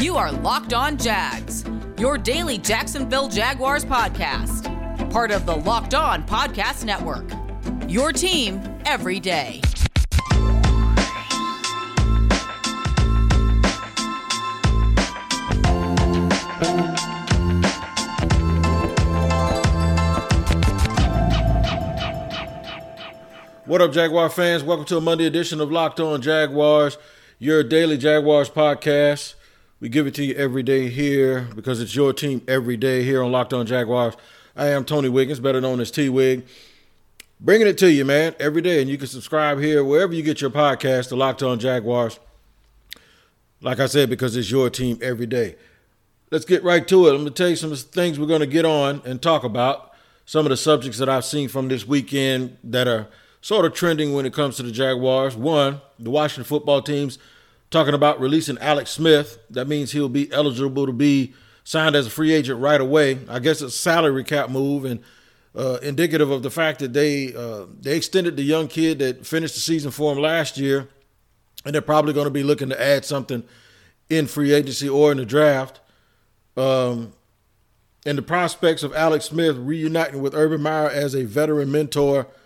You are Locked On Jags, your daily Jacksonville Jaguars podcast. Part of the Locked On Podcast Network. Your team every day. What up, Jaguar fans? Welcome to a Monday edition of Locked On Jaguars, your daily Jaguars podcast. We give it to you every day here because it's your team every day here on Locked On Jaguars. I am Tony Wiggins, better known as T Wig. Bringing it to you, man, every day. And you can subscribe here wherever you get your podcast to Locked On Jaguars. Like I said, because it's your team every day. Let's get right to it. I'm going to tell you some things we're going to get on and talk about. Some of the subjects that I've seen from this weekend that are sort of trending when it comes to the Jaguars. One, the Washington football team's talking about releasing Alex Smith. That means he'll be eligible to be signed as a free agent right away. I guess it's a salary cap move and uh, indicative of the fact that they uh, they extended the young kid that finished the season for him last year, and they're probably going to be looking to add something in free agency or in the draft. Um, and the prospects of Alex Smith reuniting with Urban Meyer as a veteran mentor –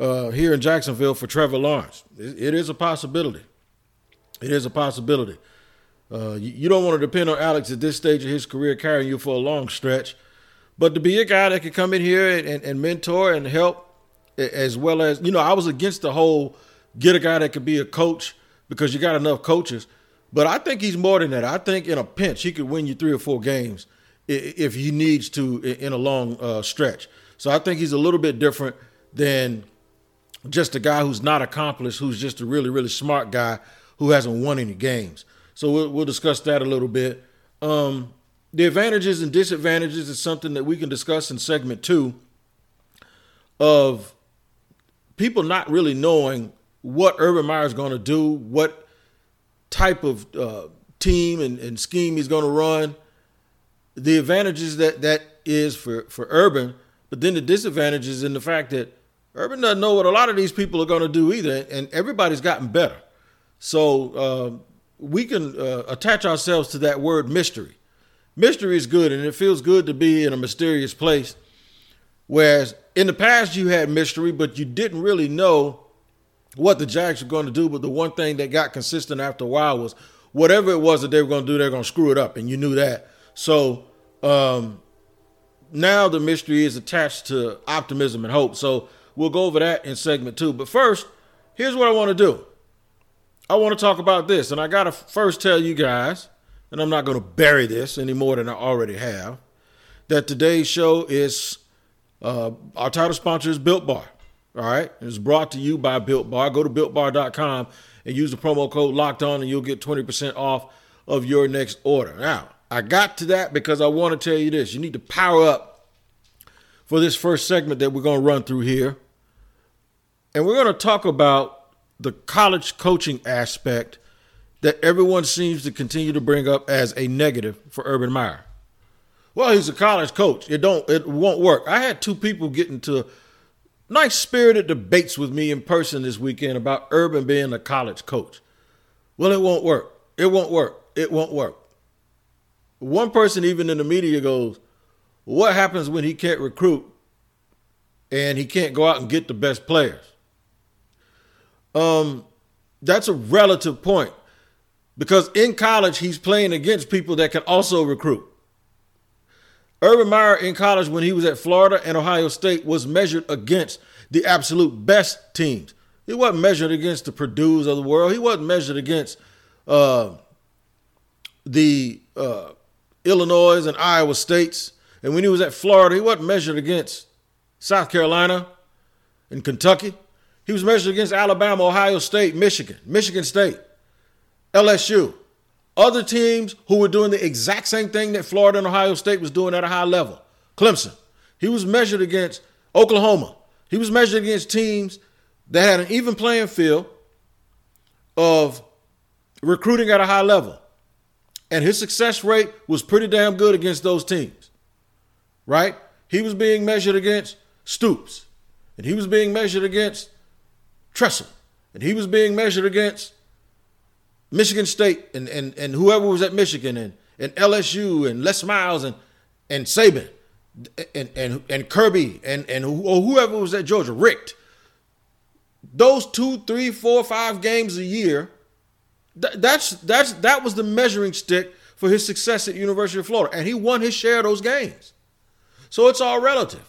uh, here in Jacksonville for Trevor Lawrence. it, it is a possibility. It is a possibility. Uh, you, you, don't want to depend on Alex at this stage of his career carrying you for a long stretch, but to be a guy that could come in here and, and, and mentor and help, as well as you know, I was against the whole get a guy that could be a coach because you got enough coaches. But I think he's more than that. I think in a pinch, he could win you three or four games if he needs to in a long uh, stretch. So I think he's a little bit different than just a guy who's not accomplished, who's just a really, really smart guy who hasn't won any games. So we'll, we'll discuss that a little bit. Um, the advantages and disadvantages is something that we can discuss in segment two of people not really knowing what Urban Meyer is going to do, what type of uh, team and, and scheme he's going to run. The advantages that that is for, for Urban, but then the disadvantages in the fact that Urban doesn't know what a lot of these people are going to do either, and everybody's gotten better. So uh, we can uh, attach ourselves to that word mystery. Mystery is good, and it feels good to be in a mysterious place. Whereas in the past, you had mystery, but you didn't really know what the Jags were going to do. But the one thing that got consistent after a while was whatever it was that they were going to do, they're going to screw it up, and you knew that. So um, now the mystery is attached to optimism and hope. So We'll go over that in segment two. But first, here's what I want to do. I want to talk about this, and I got to first tell you guys, and I'm not going to bury this any more than I already have, that today's show is uh, our title sponsor is Built Bar. All right, it's brought to you by Built Bar. Go to builtbar.com and use the promo code Locked On, and you'll get 20% off of your next order. Now, I got to that because I want to tell you this: you need to power up for this first segment that we're going to run through here. And we're going to talk about the college coaching aspect that everyone seems to continue to bring up as a negative for Urban Meyer. Well, he's a college coach. It don't it won't work. I had two people get into nice spirited debates with me in person this weekend about Urban being a college coach. Well, it won't work. It won't work. It won't work. One person even in the media goes, what happens when he can't recruit and he can't go out and get the best players? Um, that's a relative point because in college he's playing against people that can also recruit. Urban Meyer in college when he was at Florida and Ohio State was measured against the absolute best teams. He wasn't measured against the Purdue's of the world. He wasn't measured against uh, the uh, Illinois and Iowa States. And when he was at Florida, he wasn't measured against South Carolina and Kentucky. He was measured against Alabama, Ohio State, Michigan, Michigan State, LSU. Other teams who were doing the exact same thing that Florida and Ohio State was doing at a high level. Clemson. He was measured against Oklahoma. He was measured against teams that had an even playing field of recruiting at a high level. And his success rate was pretty damn good against those teams right? He was being measured against Stoops, and he was being measured against Tressel, and he was being measured against Michigan State and, and, and whoever was at Michigan and, and LSU and Les Miles and, and Saban and, and, and Kirby and, and or whoever was at Georgia, Richt. Those two, three, four, five games a year, that's that's that was the measuring stick for his success at University of Florida. And he won his share of those games. So it's all relative.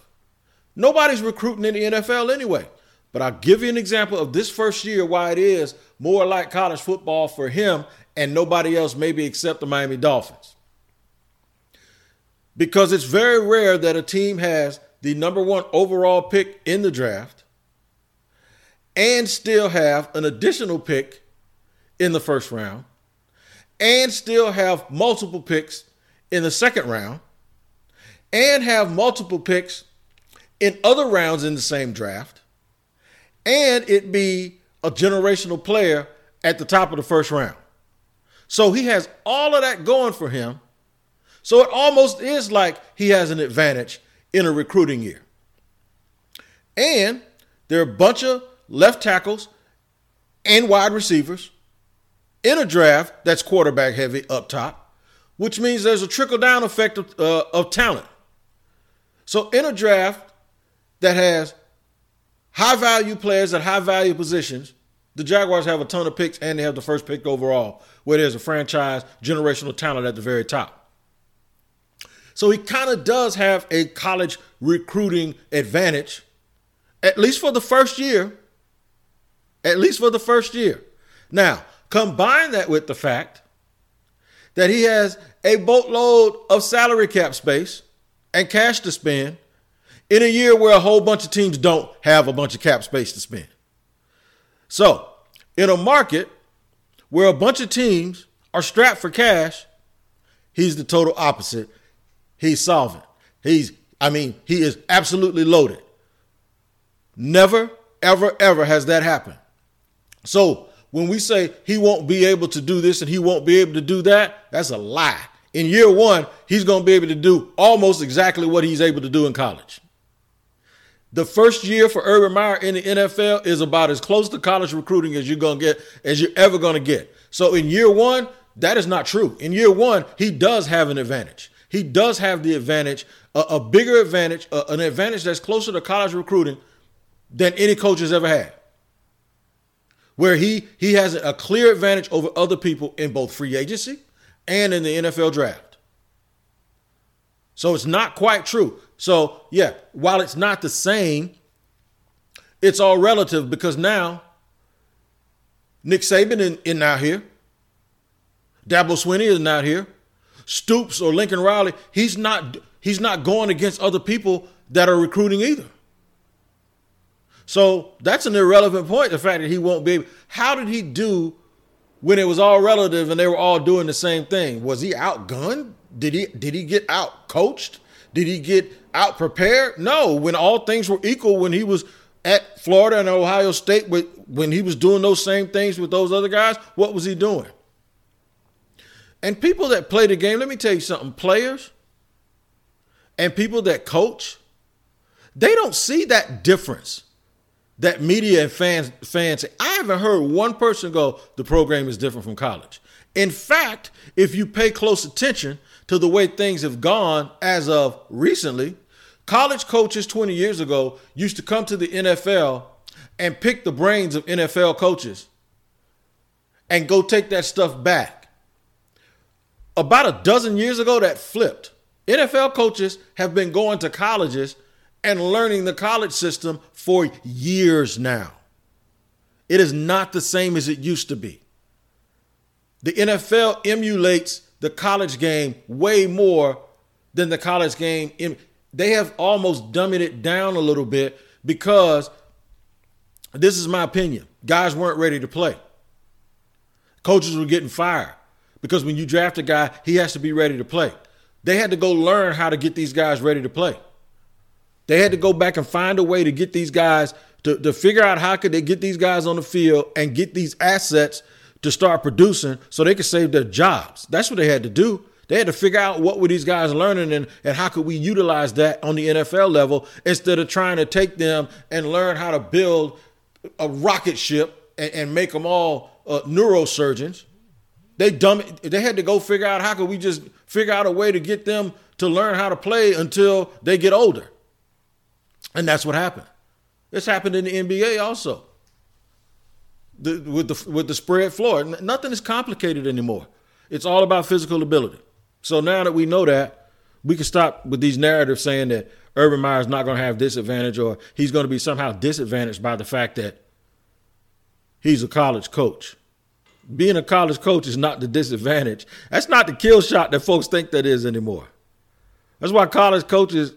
Nobody's recruiting in the NFL anyway. But I'll give you an example of this first year why it is more like college football for him and nobody else, maybe except the Miami Dolphins. Because it's very rare that a team has the number one overall pick in the draft and still have an additional pick in the first round and still have multiple picks in the second round and have multiple picks in other rounds in the same draft and it be a generational player at the top of the first round. So he has all of that going for him. So it almost is like he has an advantage in a recruiting year. And there are a bunch of left tackles and wide receivers in a draft that's quarterback heavy up top, which means there's a trickle down effect of, uh, of talent. So in a draft that has high value players at high value positions. The Jaguars have a ton of picks and they have the first pick overall, where there's a franchise generational talent at the very top. So he kind of does have a college recruiting advantage, at least for the first year. At least for the first year. Now, combine that with the fact that he has a boatload of salary cap space and cash to spend in a year where a whole bunch of teams don't have a bunch of cap space to spend. So, in a market where a bunch of teams are strapped for cash, he's the total opposite. He's solvent. He's, I mean, he is absolutely loaded. Never, ever, ever has that happened. So, when we say he won't be able to do this and he won't be able to do that, that's a lie. In year one, he's going to be able to do almost exactly what he's able to do in college. The first year for Urban Meyer in the NFL is about as close to college recruiting as you're gonna get as you're ever gonna get. So in year one, that is not true. In year one, he does have an advantage. He does have the advantage, a, a bigger advantage, a, an advantage that's closer to college recruiting than any coach has ever had. Where he he has a clear advantage over other people in both free agency and in the NFL draft. So it's not quite true. So, yeah, while it's not the same, it's all relative because now Nick Saban is not here. Dabo Swinney is not here. Stoops or Lincoln Riley, he's not he's not going against other people that are recruiting either. So that's an irrelevant point. The fact that he won't be able. How did he do when it was all relative and they were all doing the same thing? Was he outgunned? Did he did he get out coached? Did he get out prepared? No. When all things were equal, when he was at Florida and Ohio State, when he was doing those same things with those other guys, what was he doing? And people that play the game, let me tell you something players and people that coach, they don't see that difference that media and fans fans say. I haven't heard one person go the program is different from college. In fact, if you pay close attention, to the way things have gone as of recently, college coaches 20 years ago used to come to the NFL and pick the brains of NFL coaches and go take that stuff back. About a dozen years ago, that flipped. NFL coaches have been going to colleges and learning the college system for years now. It is not the same as it used to be. The NFL emulates the college game way more than the college game. They have almost dummied it down a little bit because this is my opinion. Guys weren't ready to play. Coaches were getting fired because when you draft a guy, he has to be ready to play. They had to go learn how to get these guys ready to play. They had to go back and find a way to get these guys to, to figure out how could they get these guys on the field and get these assets to start producing so they could save their jobs. That's what they had to do. They had to figure out what were these guys learning and, and how could we utilize that on the NFL level instead of trying to take them and learn how to build a rocket ship and, and make them all uh, neurosurgeons. They dumb. They had to go figure out how could we just figure out a way to get them to learn how to play until they get older. And that's what happened. This happened in the NBA also. The, with the with the spread floor, nothing is complicated anymore. It's all about physical ability. So now that we know that, we can stop with these narratives saying that Urban Meyer is not going to have disadvantage or he's going to be somehow disadvantaged by the fact that he's a college coach. Being a college coach is not the disadvantage. That's not the kill shot that folks think that is anymore. That's why college coaches,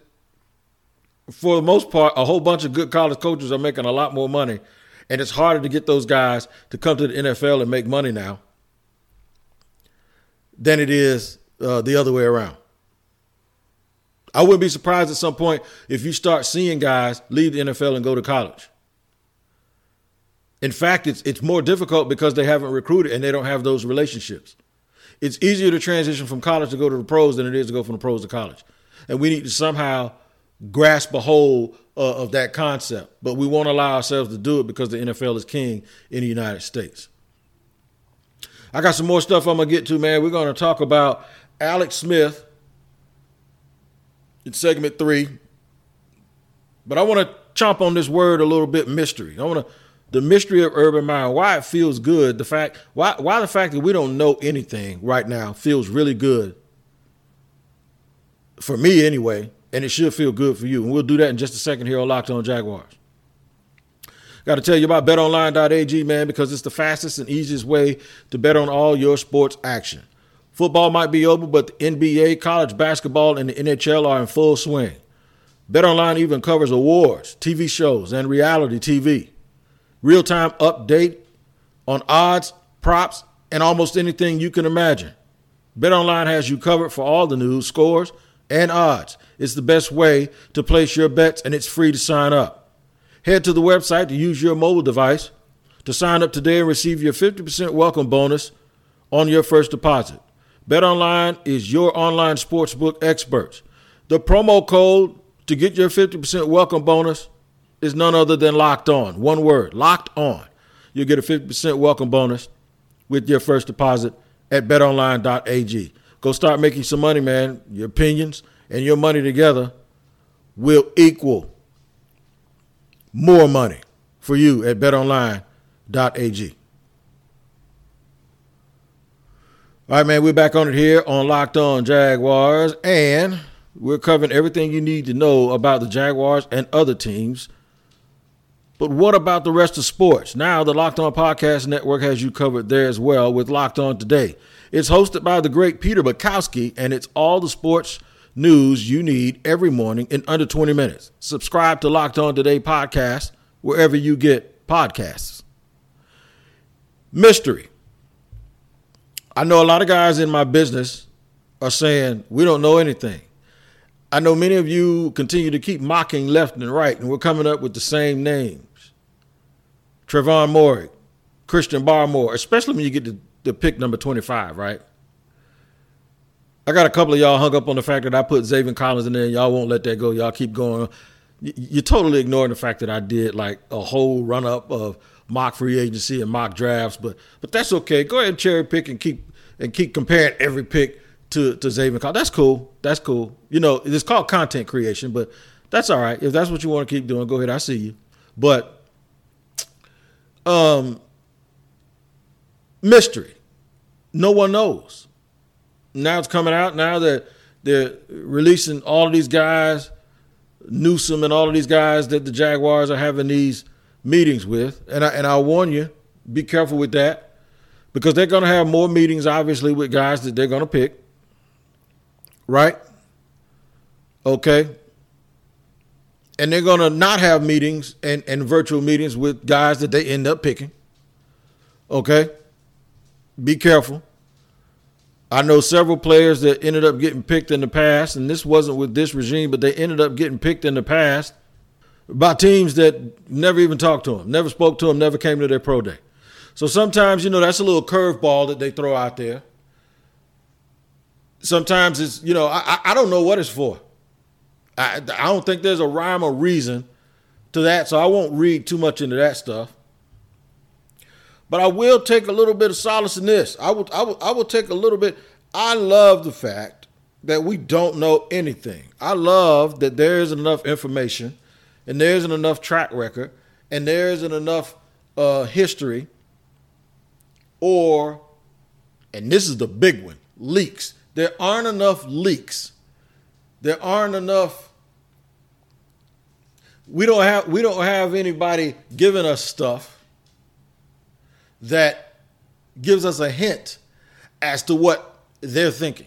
for the most part, a whole bunch of good college coaches are making a lot more money. And it's harder to get those guys to come to the NFL and make money now than it is uh, the other way around. I wouldn't be surprised at some point if you start seeing guys leave the NFL and go to college. In fact, it's it's more difficult because they haven't recruited and they don't have those relationships. It's easier to transition from college to go to the pros than it is to go from the pros to college. And we need to somehow grasp a hold uh, of that concept. But we won't allow ourselves to do it because the NFL is king in the United States. I got some more stuff I'm going to get to, man. We're going to talk about Alex Smith in segment three. But I want to chomp on this word a little bit mystery. I want to the mystery of Urban Meyer, why it feels good, the fact why why the fact that we don't know anything right now feels really good. For me anyway, and it should feel good for you. And we'll do that in just a second here on Locked On Jaguars. Got to tell you about betonline.ag, man, because it's the fastest and easiest way to bet on all your sports action. Football might be over, but the NBA, college basketball, and the NHL are in full swing. BetOnline even covers awards, TV shows, and reality TV. Real time update on odds, props, and almost anything you can imagine. BetOnline has you covered for all the news, scores, and odds. It's the best way to place your bets, and it's free to sign up. Head to the website to use your mobile device to sign up today and receive your 50% welcome bonus on your first deposit. BetOnline is your online sportsbook experts. The promo code to get your 50% welcome bonus is none other than locked on. One word, locked on. You'll get a 50% welcome bonus with your first deposit at betonline.ag. Go start making some money, man. Your opinions and your money together will equal more money for you at betonline.ag. All right, man, we're back on it here on Locked On Jaguars, and we're covering everything you need to know about the Jaguars and other teams. But what about the rest of sports? Now, the Locked On Podcast Network has you covered there as well with Locked On Today. It's hosted by the great Peter Bukowski, and it's all the sports news you need every morning in under 20 minutes. Subscribe to Locked On Today podcast wherever you get podcasts. Mystery. I know a lot of guys in my business are saying we don't know anything. I know many of you continue to keep mocking left and right, and we're coming up with the same names. Trevon Moehrig, Christian Barmore, especially when you get to the pick number 25, right? I got a couple of y'all hung up on the fact that I put Zaven Collins in there, y'all won't let that go. Y'all keep going. You're totally ignoring the fact that I did like a whole run up of mock free agency and mock drafts, but but that's okay. Go ahead and cherry pick and keep and keep comparing every pick to to Zaven Collins. That's cool. That's cool. You know, it's called content creation, but that's all right. If that's what you want to keep doing, go ahead. I see you. But um mystery. No one knows. Now it's coming out. Now that they're releasing all of these guys, Newsom and all of these guys that the Jaguars are having these meetings with. And I and I warn you, be careful with that. Because they're gonna have more meetings, obviously, with guys that they're gonna pick. Right? Okay. And they're gonna not have meetings and, and virtual meetings with guys that they end up picking. Okay? Be careful. I know several players that ended up getting picked in the past, and this wasn't with this regime, but they ended up getting picked in the past by teams that never even talked to them, never spoke to them, never came to their pro day. So sometimes, you know, that's a little curveball that they throw out there. Sometimes it's, you know, I, I don't know what it's for. I, I don't think there's a rhyme or reason to that, so I won't read too much into that stuff. But I will take a little bit of solace in this. I will, I will, I will take a little bit. I love the fact that we don't know anything. I love that there isn't enough information and there isn't enough track record and there isn't enough uh, history or, and this is the big one, leaks. There aren't enough leaks. There aren't enough we don't have we don't have anybody giving us stuff that gives us a hint as to what they're thinking.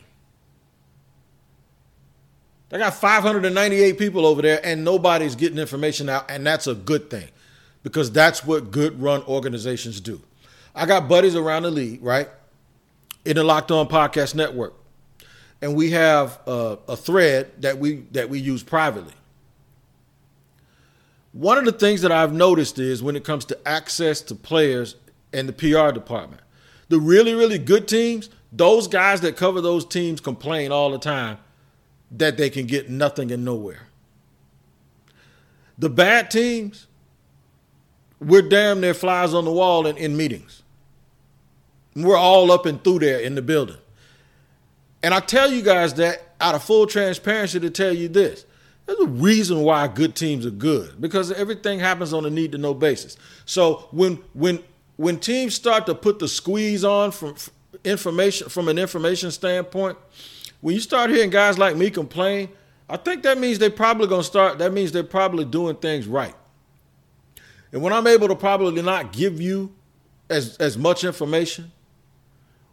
They got 598 people over there and nobody's getting information out and that's a good thing because that's what good run organizations do. I got buddies around the league, right? In the Locked On Podcast Network. And we have a, a thread that we that we use privately. One of the things that I've noticed is when it comes to access to players and the PR department, the really, really good teams, those guys that cover those teams complain all the time that they can get nothing and nowhere. The bad teams, we're damn near flies on the wall in, in meetings. We're all up and through there in the building. And I tell you guys that out of full transparency to tell you this there's a reason why good teams are good because everything happens on a need to know basis. So when when when teams start to put the squeeze on from information from an information standpoint, when you start hearing guys like me complain, I think that means they're probably going to start. That means they're probably doing things right. And when I'm able to probably not give you as as much information,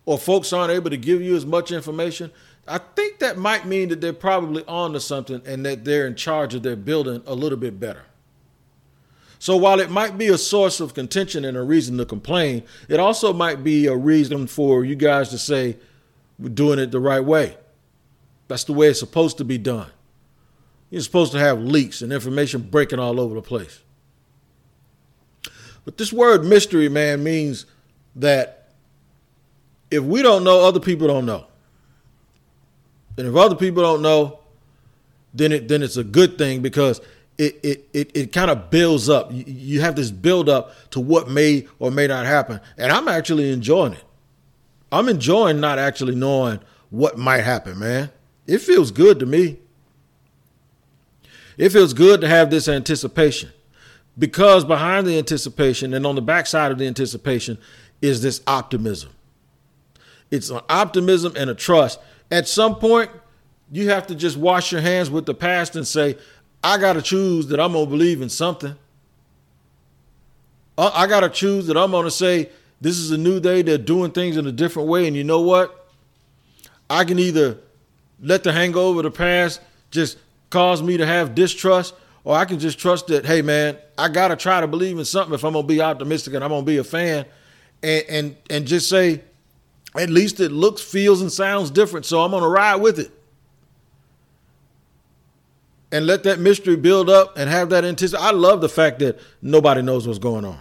or folks aren't able to give you as much information, I think that might mean that they're probably on to something and that they're in charge of their building a little bit better. So while it might be a source of contention and a reason to complain, it also might be a reason for you guys to say we're doing it the right way. That's the way it's supposed to be done. You're supposed to have leaks and information breaking all over the place. But this word mystery, man, means that if we don't know, other people don't know. And if other people don't know, then it then it's a good thing because it it it, it kind of builds up. You, you have this build up to what may or may not happen. And I'm actually enjoying it. I'm enjoying not actually knowing what might happen, man. It feels good to me. It feels good to have this anticipation because behind the anticipation and on the backside of the anticipation is this optimism. It's an optimism and a trust at some point, you have to just wash your hands with the past and say, I got to choose that I'm going to believe in something. Uh, I got to choose that I'm going to say, this is a new day. They're doing things in a different way. And you know what? I can either let the hangover of the past just cause me to have distrust, or I can just trust that, hey, man, I got to try to believe in something if I'm going to be optimistic and I'm going to be a fan and, and, and just say, at least it looks, feels, and sounds different. So I'm going to ride with it. And let that mystery build up and have that anticipation. I love the fact that nobody knows what's going on.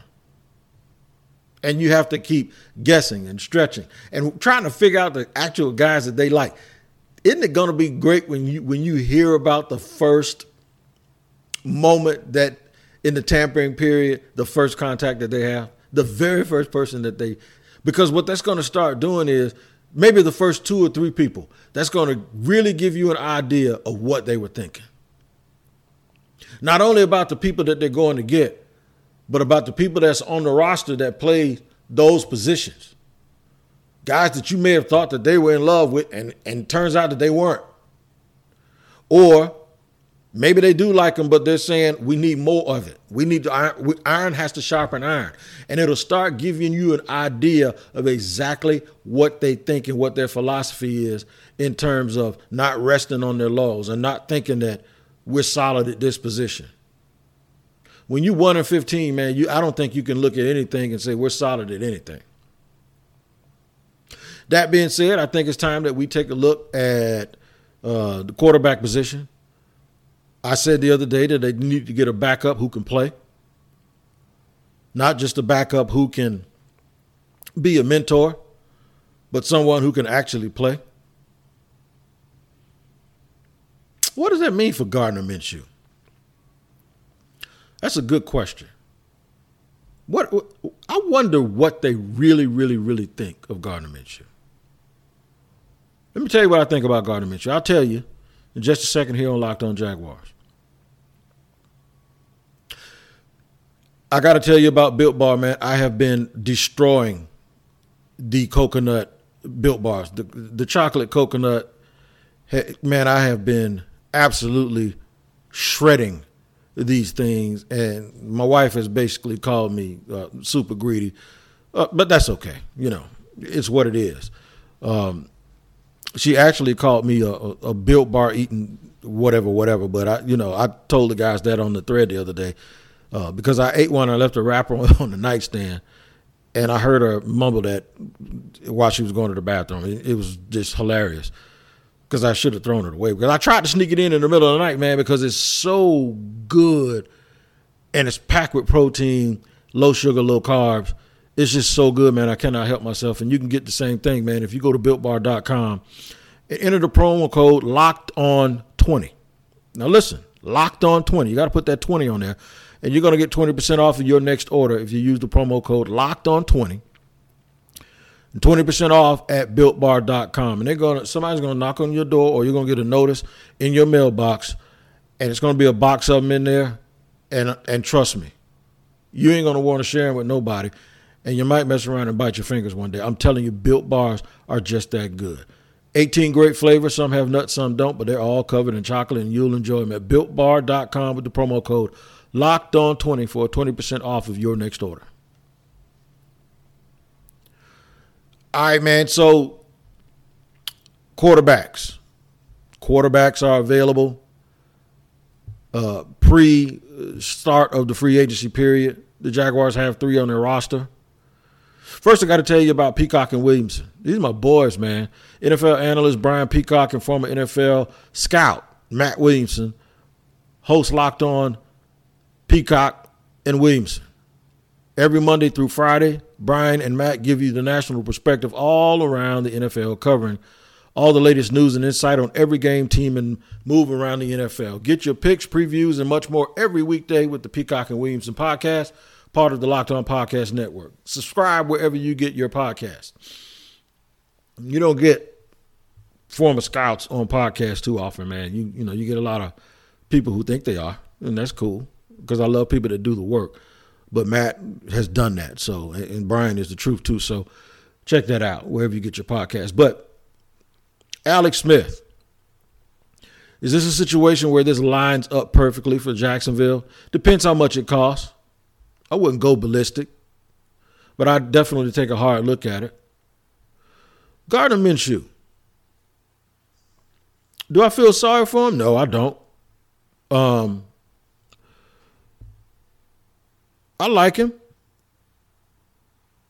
And you have to keep guessing and stretching and trying to figure out the actual guys that they like. Isn't it going to be great when you when you hear about the first moment that in the tampering period, the first contact that they have, the very first person that they because what that's going to start doing is maybe the first two or three people, that's going to really give you an idea of what they were thinking. Not only about the people that they're going to get, but about the people that's on the roster that play those positions. Guys that you may have thought that they were in love with, and, and turns out that they weren't. Or Maybe they do like them, but they're saying we need more of it. We need to iron, iron has to sharpen iron, and it'll start giving you an idea of exactly what they think and what their philosophy is in terms of not resting on their laurels and not thinking that we're solid at this position. When you one and fifteen, man, you I don't think you can look at anything and say we're solid at anything. That being said, I think it's time that we take a look at uh, the quarterback position. I said the other day that they need to get a backup who can play, not just a backup who can be a mentor, but someone who can actually play. What does that mean for Gardner Minshew? That's a good question. What I wonder what they really, really, really think of Gardner Minshew. Let me tell you what I think about Gardner Minshew. I'll tell you in just a second here on Locked On Jaguars. I got to tell you about Built Bar, man. I have been destroying the coconut Built Bars, the the chocolate coconut. Man, I have been absolutely shredding these things, and my wife has basically called me uh, super greedy, uh, but that's okay. You know, it's what it is. Um, she actually called me a, a, built bar eating whatever, whatever. But I, you know, I told the guys that on the thread the other day uh, because I ate one. I left a wrapper on, on, the nightstand, and I heard her mumble that while she was going to the bathroom. It, it was just hilarious because I should have thrown it away because I tried to sneak it in in the middle of the night, man, because it's so good and it's packed with protein, low sugar, low carbs. It's just so good, man. I cannot help myself. And you can get the same thing, man, if you go to builtbar.com and enter the promo code locked on 20. Now listen, locked on 20. You got to put that 20 on there. And you're going to get 20% off of your next order if you use the promo code locked on 20 20% off at builtbar.com. And they're gonna somebody's gonna knock on your door or you're gonna get a notice in your mailbox, and it's gonna be a box of them in there. And and trust me, you ain't gonna want to share them with nobody. And you might mess around and bite your fingers one day. I'm telling you, built bars are just that good. 18 great flavors. Some have nuts, some don't, but they're all covered in chocolate, and you'll enjoy them at builtbar.com with the promo code locked on 20 for 20% off of your next order. All right, man. So quarterbacks. Quarterbacks are available uh, pre start of the free agency period. The Jaguars have three on their roster. First, I got to tell you about Peacock and Williamson. These are my boys, man. NFL analyst Brian Peacock and former NFL scout Matt Williamson host Locked On Peacock and Williamson. Every Monday through Friday, Brian and Matt give you the national perspective all around the NFL, covering all the latest news and insight on every game, team, and move around the NFL. Get your picks, previews, and much more every weekday with the Peacock and Williamson podcast, part of the Locked On Podcast Network. Subscribe wherever you get your podcast. You don't get former scouts on podcasts too often, man. You you know you get a lot of people who think they are, and that's cool because I love people that do the work. But Matt has done that. So, and Brian is the truth too. So, check that out wherever you get your podcast. But Alex Smith, is this a situation where this lines up perfectly for Jacksonville? Depends how much it costs. I wouldn't go ballistic, but I'd definitely take a hard look at it. Gardner Minshew. Do I feel sorry for him? No, I don't. Um, I like him.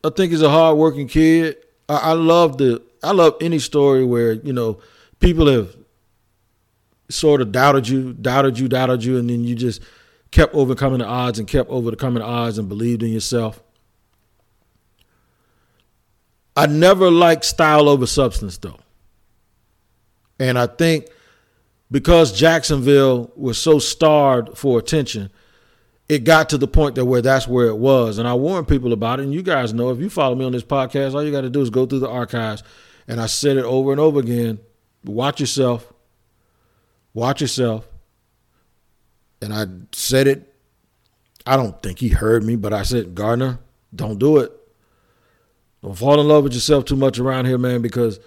I think he's a hardworking kid. I, I love the I love any story where you know people have sort of doubted you, doubted you, doubted you, and then you just kept overcoming the odds and kept overcoming the odds and believed in yourself. I never liked style over substance though. And I think because Jacksonville was so starved for attention, it got to the point that where that's where it was. And I warned people about it. And you guys know if you follow me on this podcast, all you got to do is go through the archives. And I said it over and over again. Watch yourself. Watch yourself. And I said it. I don't think he heard me, but I said, Gardner, don't do it. Don't fall in love with yourself too much around here, man, because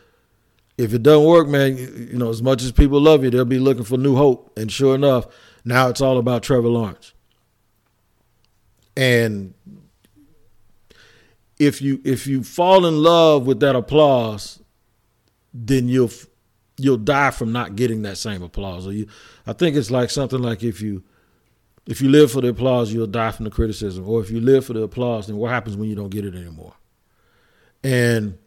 if it doesn't work, man, you know, as much as people love you, they'll be looking for new hope. And sure enough, now it's all about Trevor Lawrence. And if you if you fall in love with that applause, then you'll you'll die from not getting that same applause. Or you, I think it's like something like if you if you live for the applause, you'll die from the criticism. Or if you live for the applause, then what happens when you don't get it anymore? And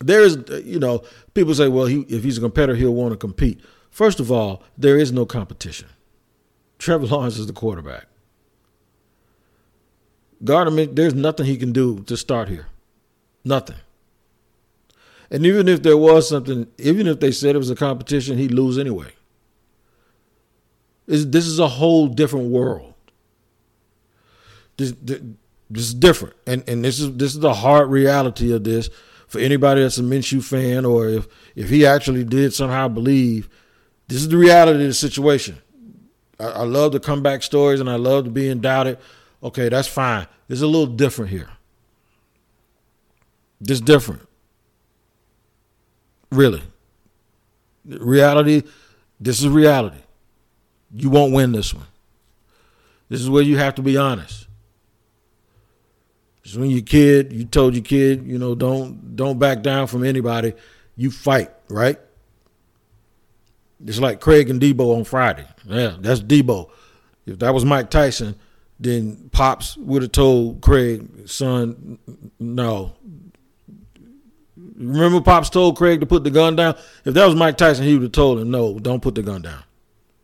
there is, you know, people say, well, he, if he's a competitor, he'll want to compete. First of all, there is no competition. Trevor Lawrence is the quarterback. Gardner, there's nothing he can do to start here. Nothing. And even if there was something, even if they said it was a competition, he'd lose anyway. It's, this is a whole different world. This, this, this is different, and and this is this is the hard reality of this for anybody that's a Minshew fan, or if if he actually did somehow believe. This is the reality of the situation. I, I love the comeback stories, and I love the being doubted. Okay, that's fine. It's a little different here. This different. Really. Reality, this is reality. You won't win this one. This is where you have to be honest. Just when you're kid, you told your kid, you know, don't don't back down from anybody. You fight, right? It's like Craig and Deebo on Friday. Yeah, that's Deebo. If that was Mike Tyson, then Pops would have told Craig, son, no. Remember Pops told Craig to put the gun down? If that was Mike Tyson, he would have told him, no, don't put the gun down.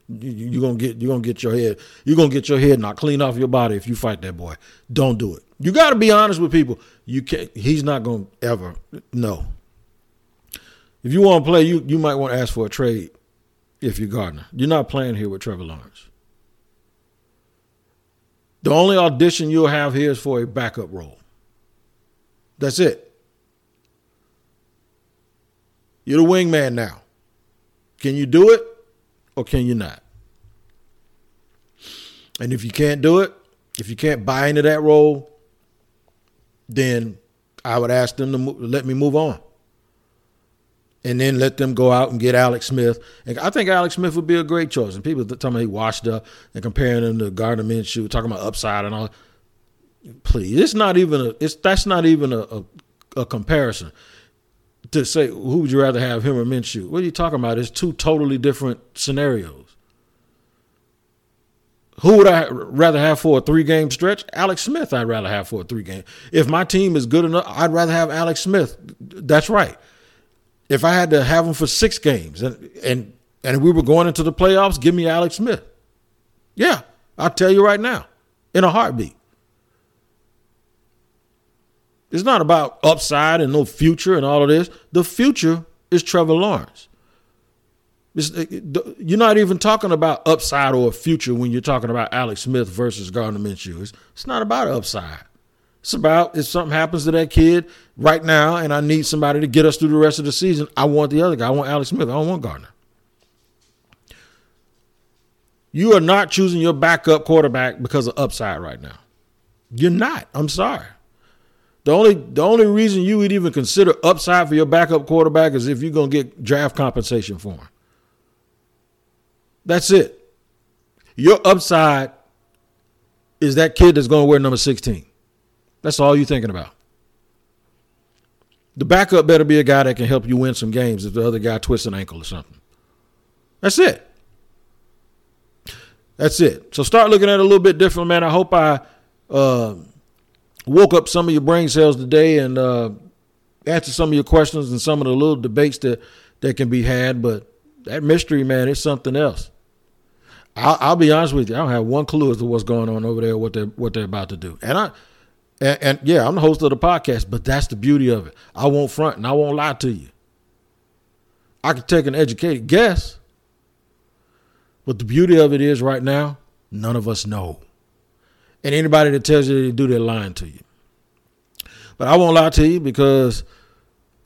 You, are gonna get you're gonna get your head you're gonna get your head knocked clean off your body if you fight that boy. Don't do it. You got to be honest with people. You can't. He's not gonna ever. No. If you want to play, you you might want to ask for a trade. If you're Gardner, you're not playing here with Trevor Lawrence. The only audition you'll have here is for a backup role. That's it. You're the wingman now. Can you do it or can you not? And if you can't do it, if you can't buy into that role, then I would ask them to let me move on. And then let them go out and get Alex Smith. And I think Alex Smith would be a great choice. And people talking about he washed up and comparing him to Gardner Minshew, talking about upside and all. Please, it's not even a. It's that's not even a, a, a comparison to say who would you rather have him or Minshew? What are you talking about? It's two totally different scenarios. Who would I rather have for a three game stretch? Alex Smith, I'd rather have for a three game. If my team is good enough, I'd rather have Alex Smith. That's right. If I had to have him for six games and and and we were going into the playoffs, give me Alex Smith. Yeah, I'll tell you right now, in a heartbeat. It's not about upside and no future and all of this. The future is Trevor Lawrence. Uh, you're not even talking about upside or future when you're talking about Alex Smith versus Gardner Minshew. It's, it's not about upside. It's about if something happens to that kid right now and I need somebody to get us through the rest of the season, I want the other guy. I want Alex Smith. I don't want Gardner. You are not choosing your backup quarterback because of upside right now. You're not. I'm sorry. The only the only reason you would even consider upside for your backup quarterback is if you're gonna get draft compensation for him. That's it. Your upside is that kid that's going to wear number 16. That's all you're thinking about. The backup better be a guy that can help you win some games if the other guy twists an ankle or something. That's it. That's it. So start looking at it a little bit different, man. I hope I uh, woke up some of your brain cells today and uh, answered some of your questions and some of the little debates that, that can be had. But that mystery, man, is something else. I'll, I'll, be honest with you. I don't have one clue as to what's going on over there, what they're what they're about to do. And I, and, and, yeah, I'm the host of the podcast, but that's the beauty of it. I won't front and I won't lie to you. I can take an educated guess, but the beauty of it is right now, none of us know. And anybody that tells you they do, they're lying to you. But I won't lie to you because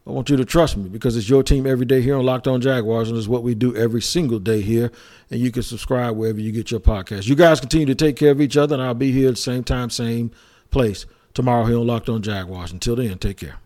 I want you to trust me because it's your team every day here on Locked On Jaguars, and it's what we do every single day here. And you can subscribe wherever you get your podcast. You guys continue to take care of each other, and I'll be here at the same time, same place tomorrow here on Locked On Jaguars. Until then, take care.